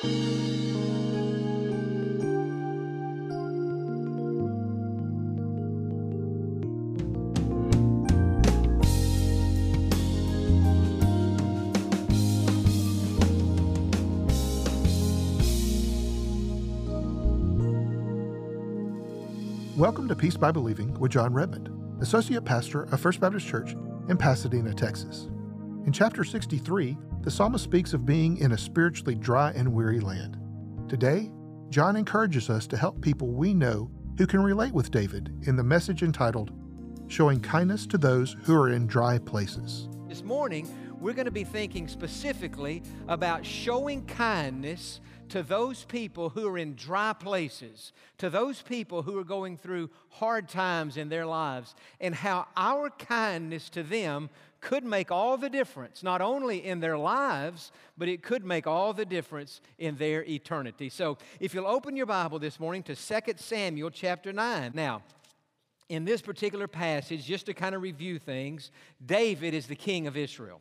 Welcome to Peace by Believing with Jon Redmond, Associate Pastor of First Baptist Church in Pasadena, Texas. In chapter 63, the psalmist speaks of being in a spiritually dry and weary land. Today, Jon encourages us to help people we know who can relate with David in the message entitled, Showing Kindness to Those Who Are in Dry Places. This morning, we're going to be thinking specifically about showing kindness to those people who are in dry places, to those people who are going through hard times in their lives, and how our kindness to them could make all the difference, not only in their lives, but it could make all the difference in their eternity. So, if you'll open your Bible this morning to 2 Samuel chapter 9. Now, in this particular passage, just to kind of review things, David is the king of Israel.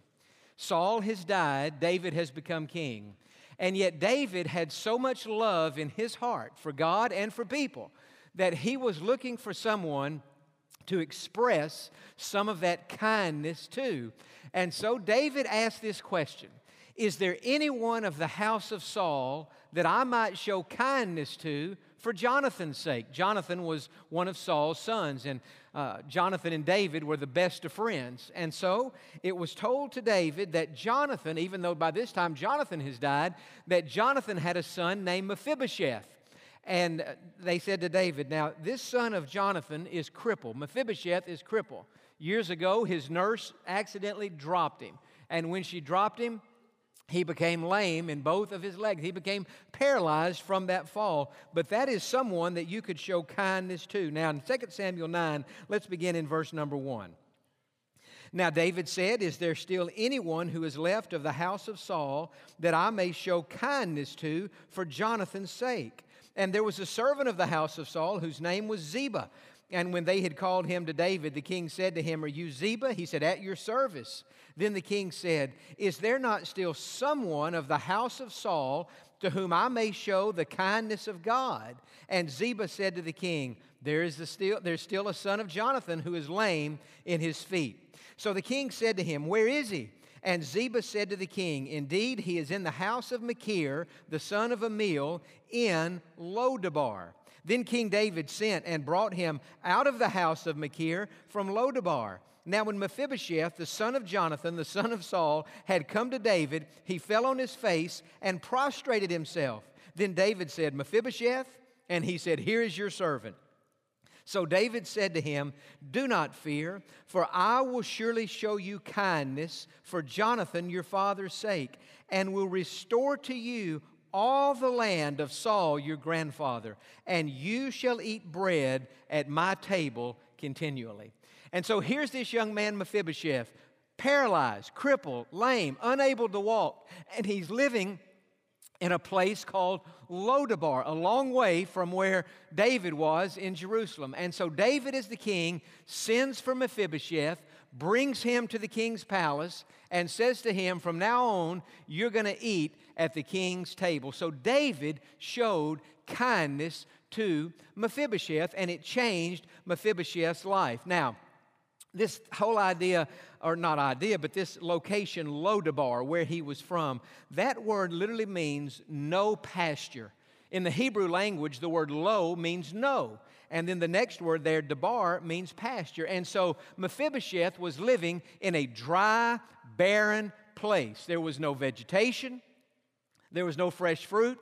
Saul has died, David has become king. And yet, David had so much love in his heart for God and for people that he was looking for someone to express some of that kindness to. And so, David asked this question Is there anyone of the house of Saul that I might show kindness to for Jonathan's sake? Jonathan was one of Saul's sons, and uh, Jonathan and David were the best of friends. And so it was told to David that Jonathan, even though by this time Jonathan has died, that Jonathan had a son named Mephibosheth. And they said to David, Now, this son of Jonathan is crippled. Mephibosheth is crippled. Years ago, his nurse accidentally dropped him. And when she dropped him, he became lame in both of his legs. He became paralyzed from that fall. But that is someone that you could show kindness to. Now, in 2 Samuel 9, let's begin in verse number 1. Now, David said, Is there still anyone who is left of the house of Saul that I may show kindness to for Jonathan's sake? And there was a servant of the house of Saul whose name was Ziba. And when they had called him to David, the king said to him, Are you Ziba? He said, At your service. Then the king said, Is there not still someone of the house of Saul to whom I may show the kindness of God? And Ziba said to the king, there is still, There's still a son of Jonathan who is lame in his feet. So the king said to him, Where is he? And Ziba said to the king, Indeed, he is in the house of Machir, the son of Ammiel, in Lodabar. Then King David sent and brought him out of the house of Machir from Lodabar. Now, when Mephibosheth, the son of Jonathan, the son of Saul, had come to David, he fell on his face and prostrated himself. Then David said, Mephibosheth? And he said, Here is your servant. So David said to him, Do not fear, for I will surely show you kindness for Jonathan your father's sake, and will restore to you all the land of Saul your grandfather, and you shall eat bread at my table continually. And so here's this young man, Mephibosheth, paralyzed, crippled, lame, unable to walk, and he's living in a place called Lodabar, a long way from where David was in Jerusalem. And so David, as the king, sends for Mephibosheth, brings him to the king's palace, and says to him, From now on, you're going to eat at the king's table. So David showed kindness to Mephibosheth, and it changed Mephibosheth's life. Now, this whole idea, or not idea, but this location, Lodabar, where he was from, that word literally means no pasture. In the Hebrew language, the word lo means no. And then the next word there, debar, means pasture. And so Mephibosheth was living in a dry, barren place. There was no vegetation, there was no fresh fruit,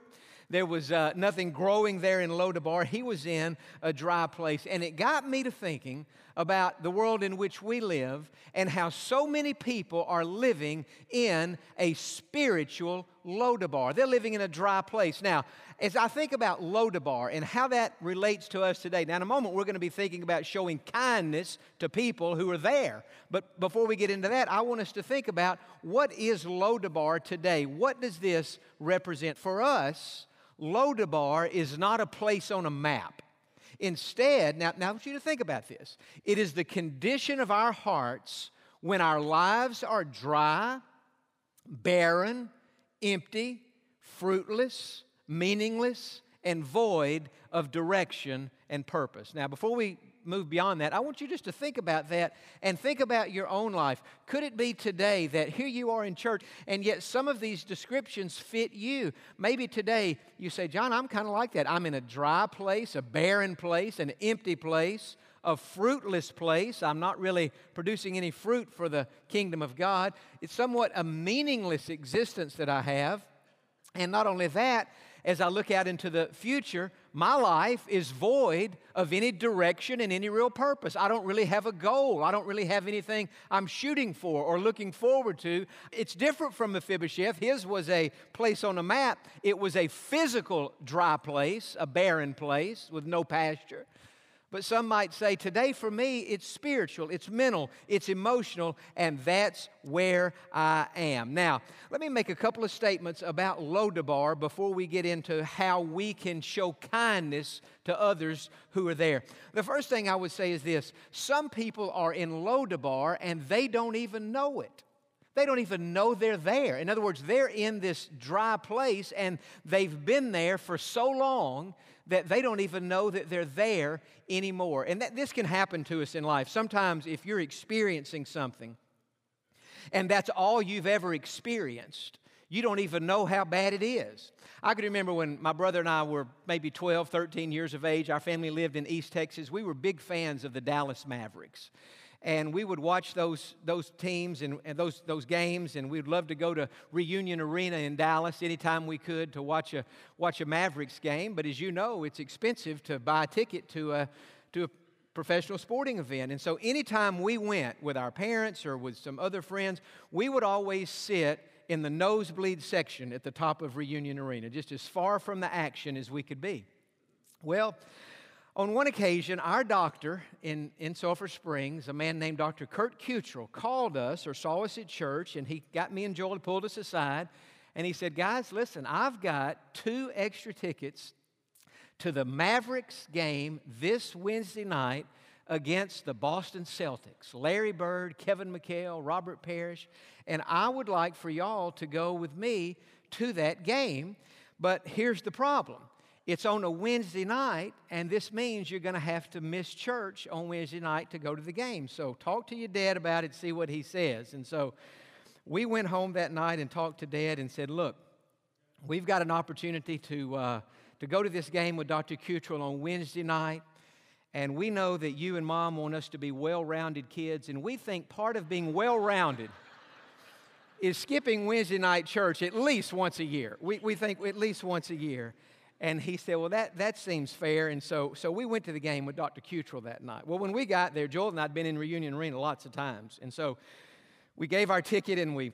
there was uh, nothing growing there in Lodabar. He was in a dry place. And it got me to thinking about the world in which we live and how so many people are living in a spiritual Lodabar. They're living in a dry place. Now, as I think about Lodabar and how that relates to us today, now in a moment we're going to be thinking about showing kindness to people who are there. But before we get into that, I want us to think about what is Lodabar today? What does this represent? For us, Lodabar is not a place on a map. Instead, now, now I want you to think about this. It is the condition of our hearts when our lives are dry, barren, empty, fruitless, meaningless, and void of direction and purpose. Now, before we move beyond that, I want you just to think about that and think about your own life. Could it be today that here you are in church and yet some of these descriptions fit you? Maybe today you say, Jon, I'm kind of like that. I'm in a dry place, a barren place, an empty place a fruitless place. I'm not really producing any fruit for the kingdom of God. It's somewhat a meaningless existence that I have. And not only that, as I look out into the future, my life is void of any direction and any real purpose. I don't really have a goal. I don't really have anything I'm shooting for or looking forward to. It's different from Mephibosheth. His was a place on a map, it was a physical dry place, a barren place with no pasture. But some might say, today for me, it's spiritual, it's mental, it's emotional, and that's where I am. Now, let me make a couple of statements about Lodabar before we get into how we can show kindness to others who are there. The first thing I would say is this some people are in Lodabar and they don't even know it. They don't even know they're there. In other words, they're in this dry place and they've been there for so long that they don't even know that they're there anymore. And that, this can happen to us in life. Sometimes, if you're experiencing something and that's all you've ever experienced, you don't even know how bad it is. I can remember when my brother and I were maybe 12, 13 years of age. Our family lived in East Texas. We were big fans of the Dallas Mavericks and we would watch those, those teams and, and, those, those games, and we'd love to go to Reunion Arena in Dallas anytime we could to watch a, watch a Mavericks game. But as you know, it's expensive to buy a ticket to a, to a professional sporting event. And so anytime we went with our parents or with some other friends, we would always sit in the nosebleed section at the top of Reunion Arena, just as far from the action as we could be. Well, on one occasion, our doctor in, in Sulphur Springs, a man named Dr. Kurt Cutrell, called us or saw us at church, and he got me and Joel, pulled us aside, and he said, Guys, listen, I've got two extra tickets to the Mavericks game this Wednesday night against the Boston Celtics. Larry Bird, Kevin McHale, Robert Parish, and I would like for y'all to go with me to that game. But here's the problem it's on a Wednesday night, and this means you're going to have to miss church on Wednesday night to go to the game. So talk to your dad about it, see what he says. And so we went home that night and talked to dad and said, Look, we've got an opportunity to, uh, to go to this game with Dr. Cutrell on Wednesday night. And we know that you and mom want us to be well rounded kids, and we think part of being well rounded is skipping Wednesday night church at least once a year. We, we think at least once a year. And he said, Well, that, that seems fair. And so, so we went to the game with Dr. Cutrell that night. Well, when we got there, Joel and I had been in Reunion Arena lots of times. And so we gave our ticket and we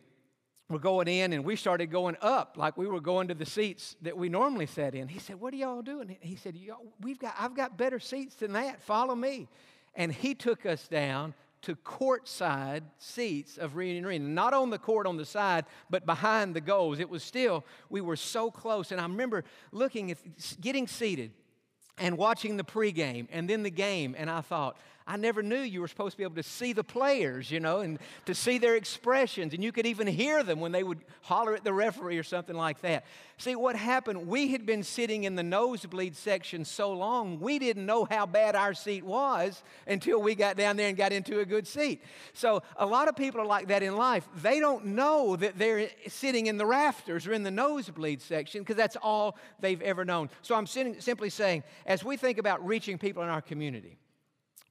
were going in and we started going up like we were going to the seats that we normally sat in. He said, What are y'all doing? He said, We've got, I've got better seats than that. Follow me. And he took us down to courtside seats of Reunion Arena. Not on the court on the side, but behind the goals. It was still, we were so close. And I remember looking at getting seated and watching the pregame and then the game, and I thought, I never knew you were supposed to be able to see the players, you know, and to see their expressions. And you could even hear them when they would holler at the referee or something like that. See, what happened, we had been sitting in the nosebleed section so long, we didn't know how bad our seat was until we got down there and got into a good seat. So, a lot of people are like that in life. They don't know that they're sitting in the rafters or in the nosebleed section because that's all they've ever known. So, I'm simply saying, as we think about reaching people in our community,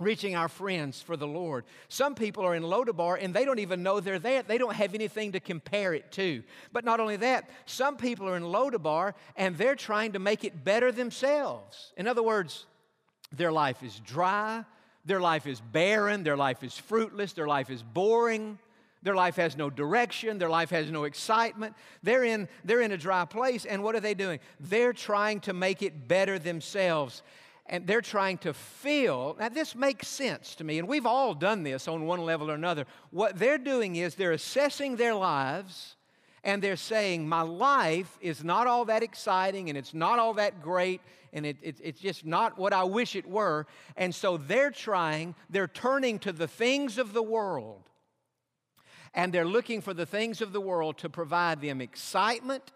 reaching our friends for the Lord. Some people are in Lodabar and they don't even know they're there. They don't have anything to compare it to. But not only that, some people are in Lodabar and they're trying to make it better themselves. In other words, their life is dry, their life is barren, their life is fruitless, their life is boring. Their life has no direction. Their life has no excitement. They're in, they're in a dry place, and what are they doing? They're trying to make it better themselves and they're trying to fill. Now, this makes sense to me, and we've all done this on one level or another. What they're doing is they're assessing their lives and they're saying, My life is not all that exciting and it's not all that great and it, it, it's just not what I wish it were. And so they're trying, they're turning to the things of the world and they're looking for the things of the world to provide them excitement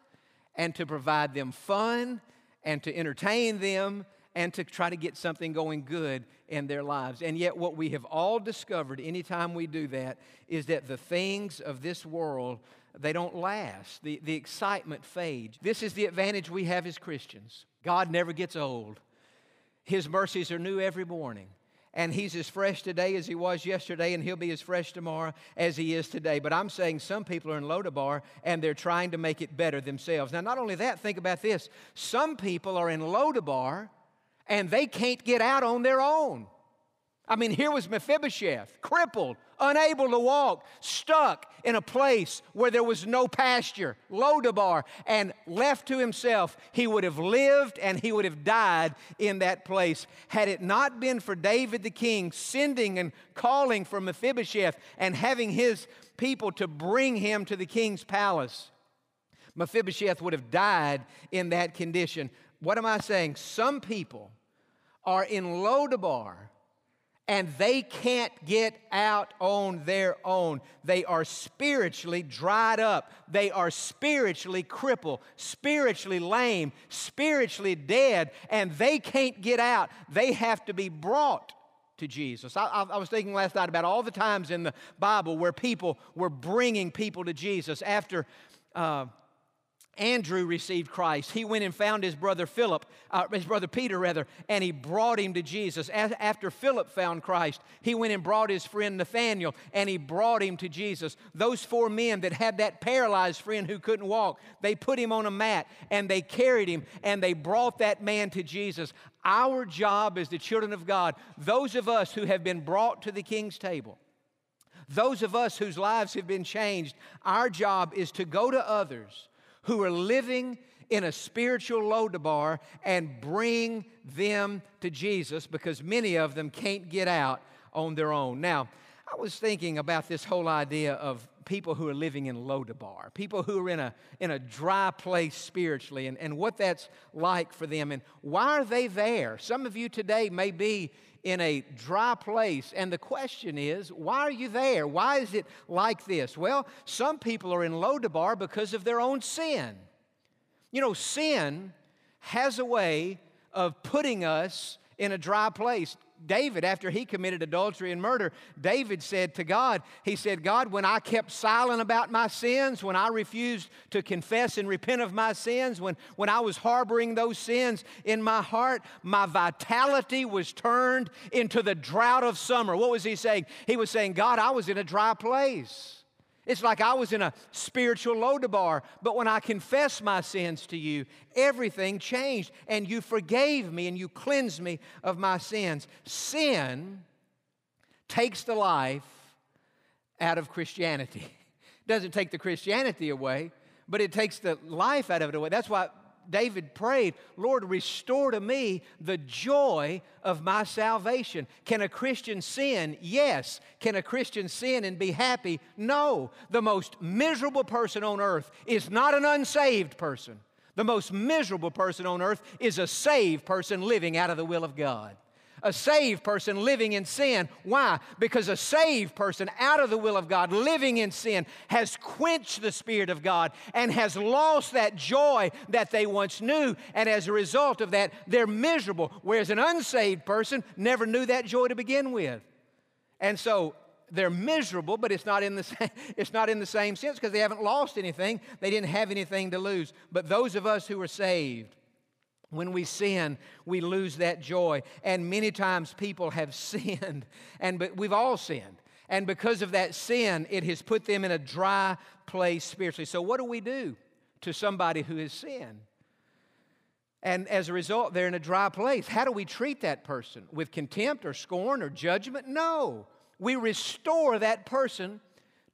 and to provide them fun and to entertain them and to try to get something going good in their lives. And yet, what we have all discovered anytime we do that is that the things of this world they don't last. The, the excitement fades. This is the advantage we have as Christians. God never gets old. His mercies are new every morning. And he's as fresh today as he was yesterday, and he'll be as fresh tomorrow as he is today. But I'm saying some people are in Lodabar and they're trying to make it better themselves. Now, not only that, think about this. Some people are in Lodabar and they can't get out on their own. I mean, here was Mephibosheth, crippled, unable to walk, stuck in a place where there was no pasture, Lodabar, and left to himself, he would have lived and he would have died in that place. Had it not been for David the king sending and calling for Mephibosheth and having his people to bring him to the king's palace, Mephibosheth would have died in that condition. What am I saying? Some people are in Lodabar and they can't get out on their own. They are spiritually dried up. They are spiritually crippled, spiritually lame, spiritually dead, and they can't get out. They have to be brought to Jesus. I, I, was thinking last night about all the times in the Bible where people were bringing people to Jesus after. Uh, Andrew received Christ. He went and found his brother Philip, uh, his brother Peter rather, and he brought him to Jesus. after Philip found Christ, he went and brought his friend Nathaniel and he brought him to Jesus. Those four men that had that paralyzed friend who couldn't walk, they put him on a mat and they carried him and they brought that man to Jesus. Our job as the children of God, those of us who have been brought to the king's table, those of us whose lives have been changed, our job is to go to others who are living in a spiritual Lodabar and bring them to Jesus because many of them can't get out on their own. Now, I was thinking about this whole idea of people who are living in Lodabar, people who are in a, in a dry place spiritually, and, and what that's like for them, and why are they there? Some of you today may be in a dry place. And the question is, why are you there? Why is it like this? Well, some people are in Lodabar because of their own sin. You know, sin has a way of putting us in a dry place. David, after he committed adultery and murder, David said to God, He said, God, when I kept silent about my sins, when I refused to confess and repent of my sins, when, when I was harboring those sins in my heart, my vitality was turned into the drought of summer. What was he saying? He was saying, God, I was in a dry place. It's like I was in a spiritual Lodabar, but when I confessed my sins to you, everything changed, and you forgave me and you cleansed me of my sins. Sin takes the life out of Christianity. It doesn't take the Christianity away, but it takes the life out of it away. That's why David prayed, Lord, restore to me the joy of my salvation. Can a Christian sin? Yes. Can a Christian sin and be happy? No. The most miserable person on earth is not an unsaved person. The most miserable person on earth is a saved person living out of the will of God a saved person living in sin. Why? Because a saved person out of the will of God, living in sin, has quenched the Spirit of God and has lost that joy that they once knew. And as a result of that, they're miserable. Whereas an unsaved person never knew that joy to begin with. And so they're miserable, but it's not in the same, it's not in the same sense because they haven't lost anything. They didn't have anything to lose. But those of us who are saved, when we sin, we lose that joy. And many times people have sinned, and but we've all sinned. And because of that sin, it has put them in a dry place spiritually. So, what do we do to somebody who has sinned? And as a result, they're in a dry place. How do we treat that person? With contempt or scorn or judgment? No. We restore that person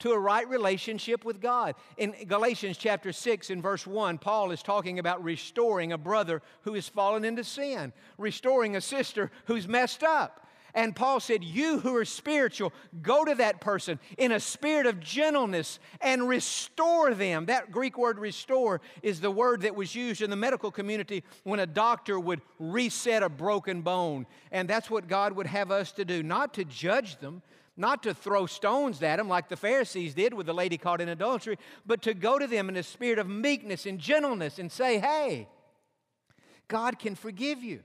to a right relationship with God. In Galatians chapter 6 and verse 1, Paul is talking about restoring a brother who has fallen into sin, restoring a sister who's messed up. And Paul said, You who are spiritual, go to that person in a spirit of gentleness and restore them. That Greek word restore is the word that was used in the medical community when a doctor would reset a broken bone. And that's what God would have us to do, not to judge them, not to throw stones at them like the Pharisees did with the lady caught in adultery, but to go to them in a spirit of meekness and gentleness and say, Hey, God can forgive you.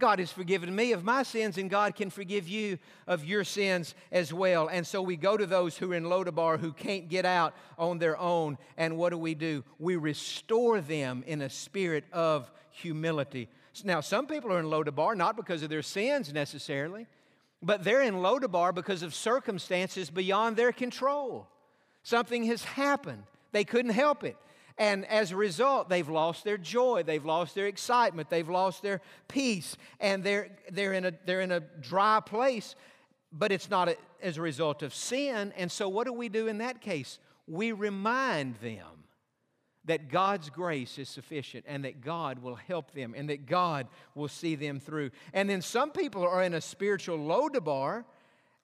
God has forgiven me of my sins, and God can forgive you of your sins as well. And so we go to those who are in Lodabar who can't get out on their own. And what do we do? We restore them in a spirit of humility. Now, some people are in Lodabar not because of their sins necessarily, but they're in Lodabar because of circumstances beyond their control. Something has happened, they couldn't help it. And as a result, they've lost their joy, they've lost their excitement, they've lost their peace, and they're, they're, in, a, they're in a dry place, but it's not a, as a result of sin. And so, what do we do in that case? We remind them that God's grace is sufficient and that God will help them and that God will see them through. And then some people are in a spiritual Lodabar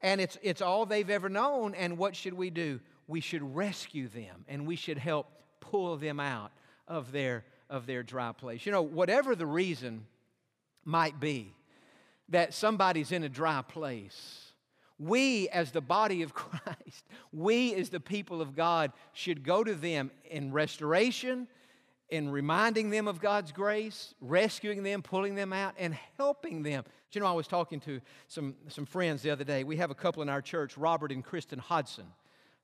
and it's, it's all they've ever known. And what should we do? We should rescue them and we should help pull them out of their, of their dry place. You know, whatever the reason might be that somebody's in a dry place, we, as the body of Christ, we, as the people of God, should go to them in restoration, in reminding them of God's grace, rescuing them, pulling them out, and helping them. You know, I was talking to some, some friends the other day. We have a couple in our church, Robert and Kristen Hodson.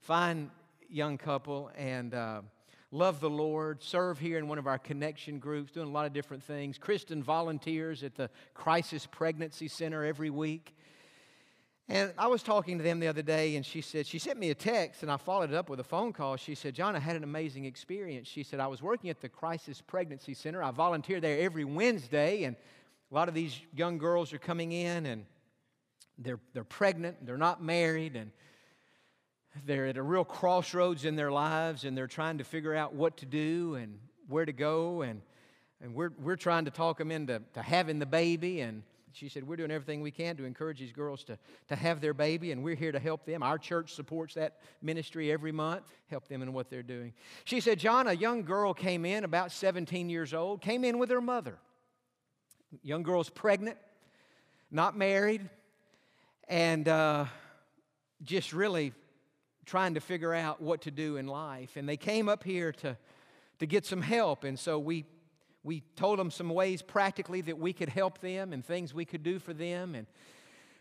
Fine young couple, and uh, love the Lord, serve here in one of our connection groups, doing a lot of different things. Kristen volunteers at the Crisis Pregnancy Center every week. And I was talking to them the other day, and she said, she sent me a text, and I followed it up with a phone call. She said, Jon, I had an amazing experience. She said, I was working at the Crisis Pregnancy Center. I volunteer there every Wednesday, and a lot of these young girls are coming in, and they're, they're pregnant, they're not married, and they're at a real crossroads in their lives and they're trying to figure out what to do and where to go. And, and we're, we're trying to talk them into to having the baby. And she said, We're doing everything we can to encourage these girls to, to have their baby, and we're here to help them. Our church supports that ministry every month, help them in what they're doing. She said, Jon, a young girl came in, about 17 years old, came in with her mother. Young girl's pregnant, not married, and uh, just really trying to figure out what to do in life. And they came up here to, to get some help. And so we, we told them some ways practically that we could help them and things we could do for them. And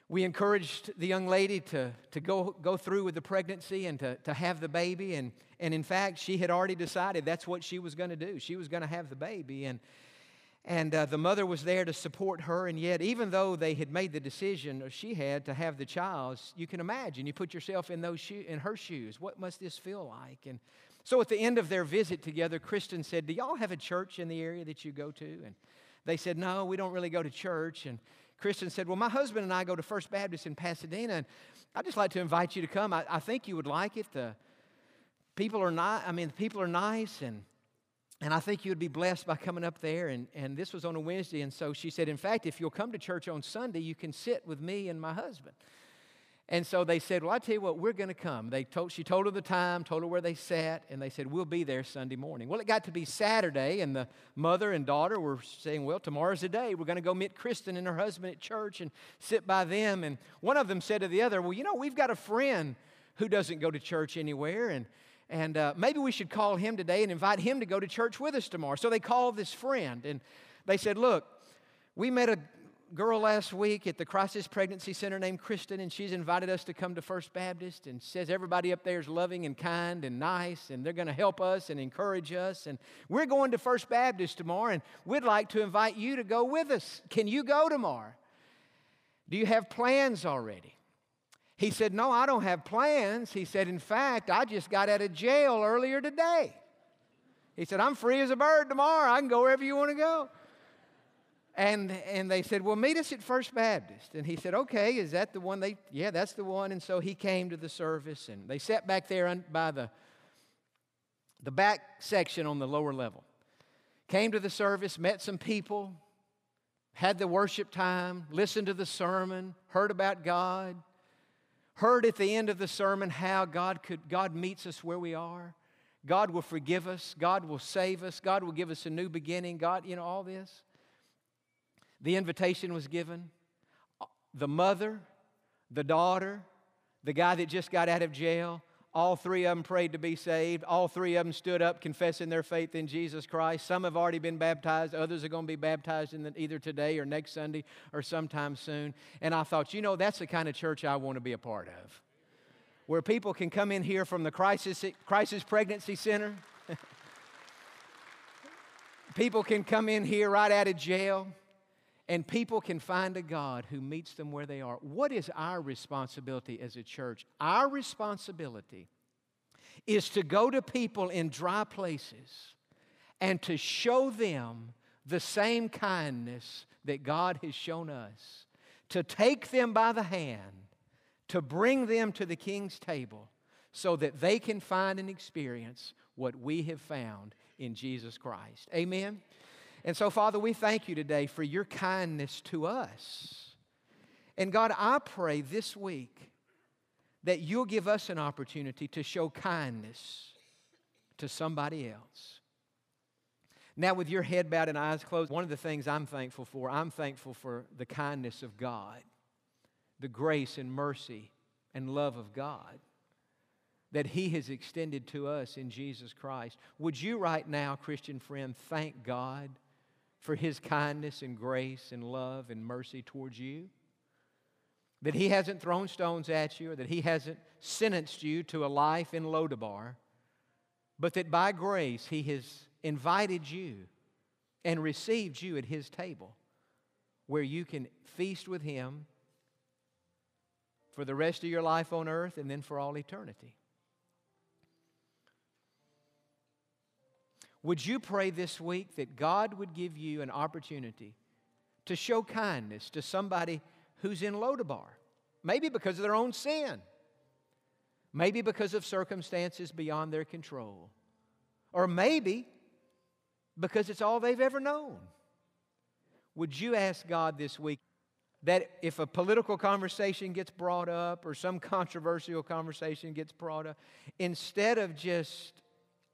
we encouraged the young lady to, to go, go through with the pregnancy and to, to have the baby. And, and in fact, she had already decided that's what she was going to do. She was going to have the baby. And, and uh, the mother was there to support her, and yet, even though they had made the decision, or she had, to have the child, you can imagine, you put yourself in, those sho- in her shoes. What must this feel like? And so at the end of their visit together, Kristen said, Do y'all have a church in the area that you go to? And they said, No, we don't really go to church. And Kristen said, Well, my husband and I go to First Baptist in Pasadena, and I'd just like to invite you to come. I, I think you would like it. The people are not, I mean, the people are nice, and and I think you'd be blessed by coming up there. And, and this was on a Wednesday. And so she said, In fact, if you'll come to church on Sunday, you can sit with me and my husband. And so they said, Well, I tell you what, we're going to come. They told, she told her the time, told her where they sat, and they said, We'll be there Sunday morning. Well, it got to be Saturday, and the mother and daughter were saying, Well, tomorrow's the day. We're going to go meet Kristen and her husband at church and sit by them. And one of them said to the other, Well, you know, we've got a friend who doesn't go to church anywhere. And and uh, maybe we should call him today and invite him to go to church with us tomorrow. So they called this friend and they said, Look, we met a girl last week at the Crisis Pregnancy Center named Kristen, and she's invited us to come to First Baptist and says everybody up there is loving and kind and nice, and they're going to help us and encourage us. And we're going to First Baptist tomorrow, and we'd like to invite you to go with us. Can you go tomorrow? Do you have plans already? He said, No, I don't have plans. He said, In fact, I just got out of jail earlier today. He said, I'm free as a bird tomorrow. I can go wherever you want to go. And, and they said, Well, meet us at First Baptist. And he said, Okay, is that the one they, yeah, that's the one. And so he came to the service and they sat back there by the, the back section on the lower level. Came to the service, met some people, had the worship time, listened to the sermon, heard about God heard at the end of the sermon how God could God meets us where we are. God will forgive us, God will save us, God will give us a new beginning. God, you know all this. The invitation was given. The mother, the daughter, The guy that just got out of jail, all three of them prayed to be saved. All three of them stood up confessing their faith in Jesus Christ. Some have already been baptized. Others are going to be baptized the, either today or next Sunday or sometime soon. And I thought, you know, that's the kind of church I want to be a part of. Where people can come in here from the crisis, crisis pregnancy center. people can come in here right out of jail and people can find a God who meets them where they are. What is our responsibility as a church? Our responsibility is to go to people in dry places and to show them the same kindness that God has shown us, to take them by the hand, to bring them to the king's table so that they can find and experience what we have found in Jesus Christ. Amen. And so, Father, we thank you today for your kindness to us. And God, I pray this week that you'll give us an opportunity to show kindness to somebody else. Now, with your head bowed and eyes closed, one of the things I'm thankful for, I'm thankful for the kindness of God, the grace and mercy and love of God that He has extended to us in Jesus Christ. Would you, right now, Christian friend, thank God for his kindness and grace and love and mercy towards you. That he hasn't thrown stones at you or that he hasn't sentenced you to a life in Lodabar, but that by grace he has invited you and received you at his table where you can feast with him for the rest of your life on earth and then for all eternity. Would you pray this week that God would give you an opportunity to show kindness to somebody who's in Lodabar? Maybe because of their own sin, maybe because of circumstances beyond their control, or maybe because it's all they've ever known. Would you ask God this week that if a political conversation gets brought up or some controversial conversation gets brought up, instead of just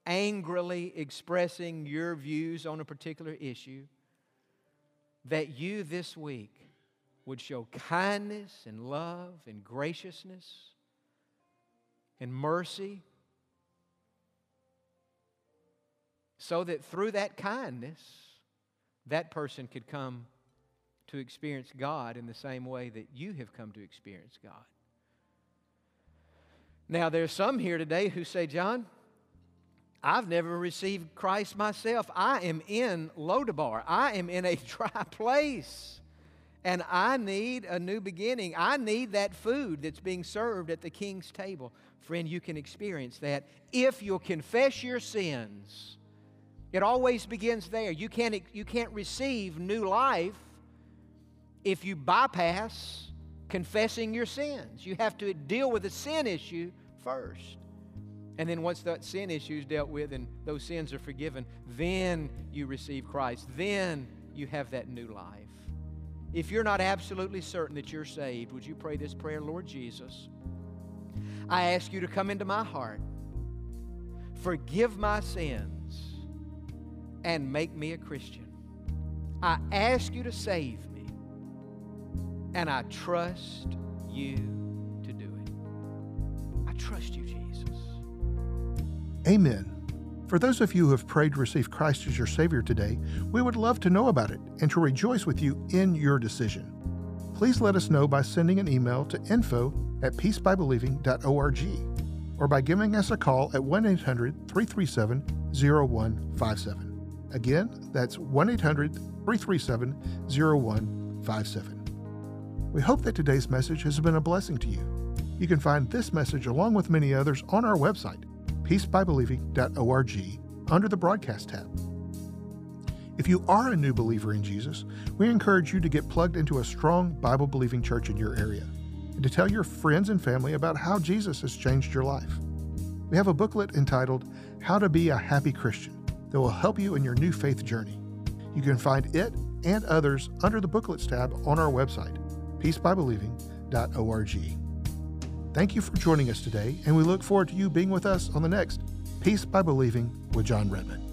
angrily expressing your views on a particular issue, that you this week would show kindness and love and graciousness and mercy so that through that kindness, that person could come to experience God in the same way that you have come to experience God. Now, there's some here today who say, Jon, I've never received Christ myself. I am in Lodabar. I am in a dry place. And I need a new beginning. I need that food that's being served at the king's table. Friend, you can experience that if you'll confess your sins. It always begins there. You can't, you can't receive new life if you bypass confessing your sins. You have to deal with the sin issue first. And then once that sin issue is dealt with and those sins are forgiven, then you receive Christ. Then you have that new life. If you're not absolutely certain that you're saved, would you pray this prayer, Lord Jesus? I ask you to come into my heart, forgive my sins, and make me a Christian. I ask you to save me, and I trust you to do it. I trust you. Amen. For those of you who have prayed to receive Christ as your Savior today, we would love to know about it and to rejoice with you in your decision. Please let us know by sending an email to info at peacebybelieving.org or by giving us a call at 1 800 337 0157. Again, that's 1 800 337 0157. We hope that today's message has been a blessing to you. You can find this message along with many others on our website peacebybelieving.org under the Broadcast tab. If you are a new believer in Jesus, we encourage you to get plugged into a strong Bible believing church in your area and to tell your friends and family about how Jesus has changed your life. We have a booklet entitled How to Be a Happy Christian that will help you in your new faith journey. You can find it and others under the booklets tab on our website, peacebybelieving.org. Thank you for joining us today, and we look forward to you being with us on the next Peace by Believing with Jon Redmond.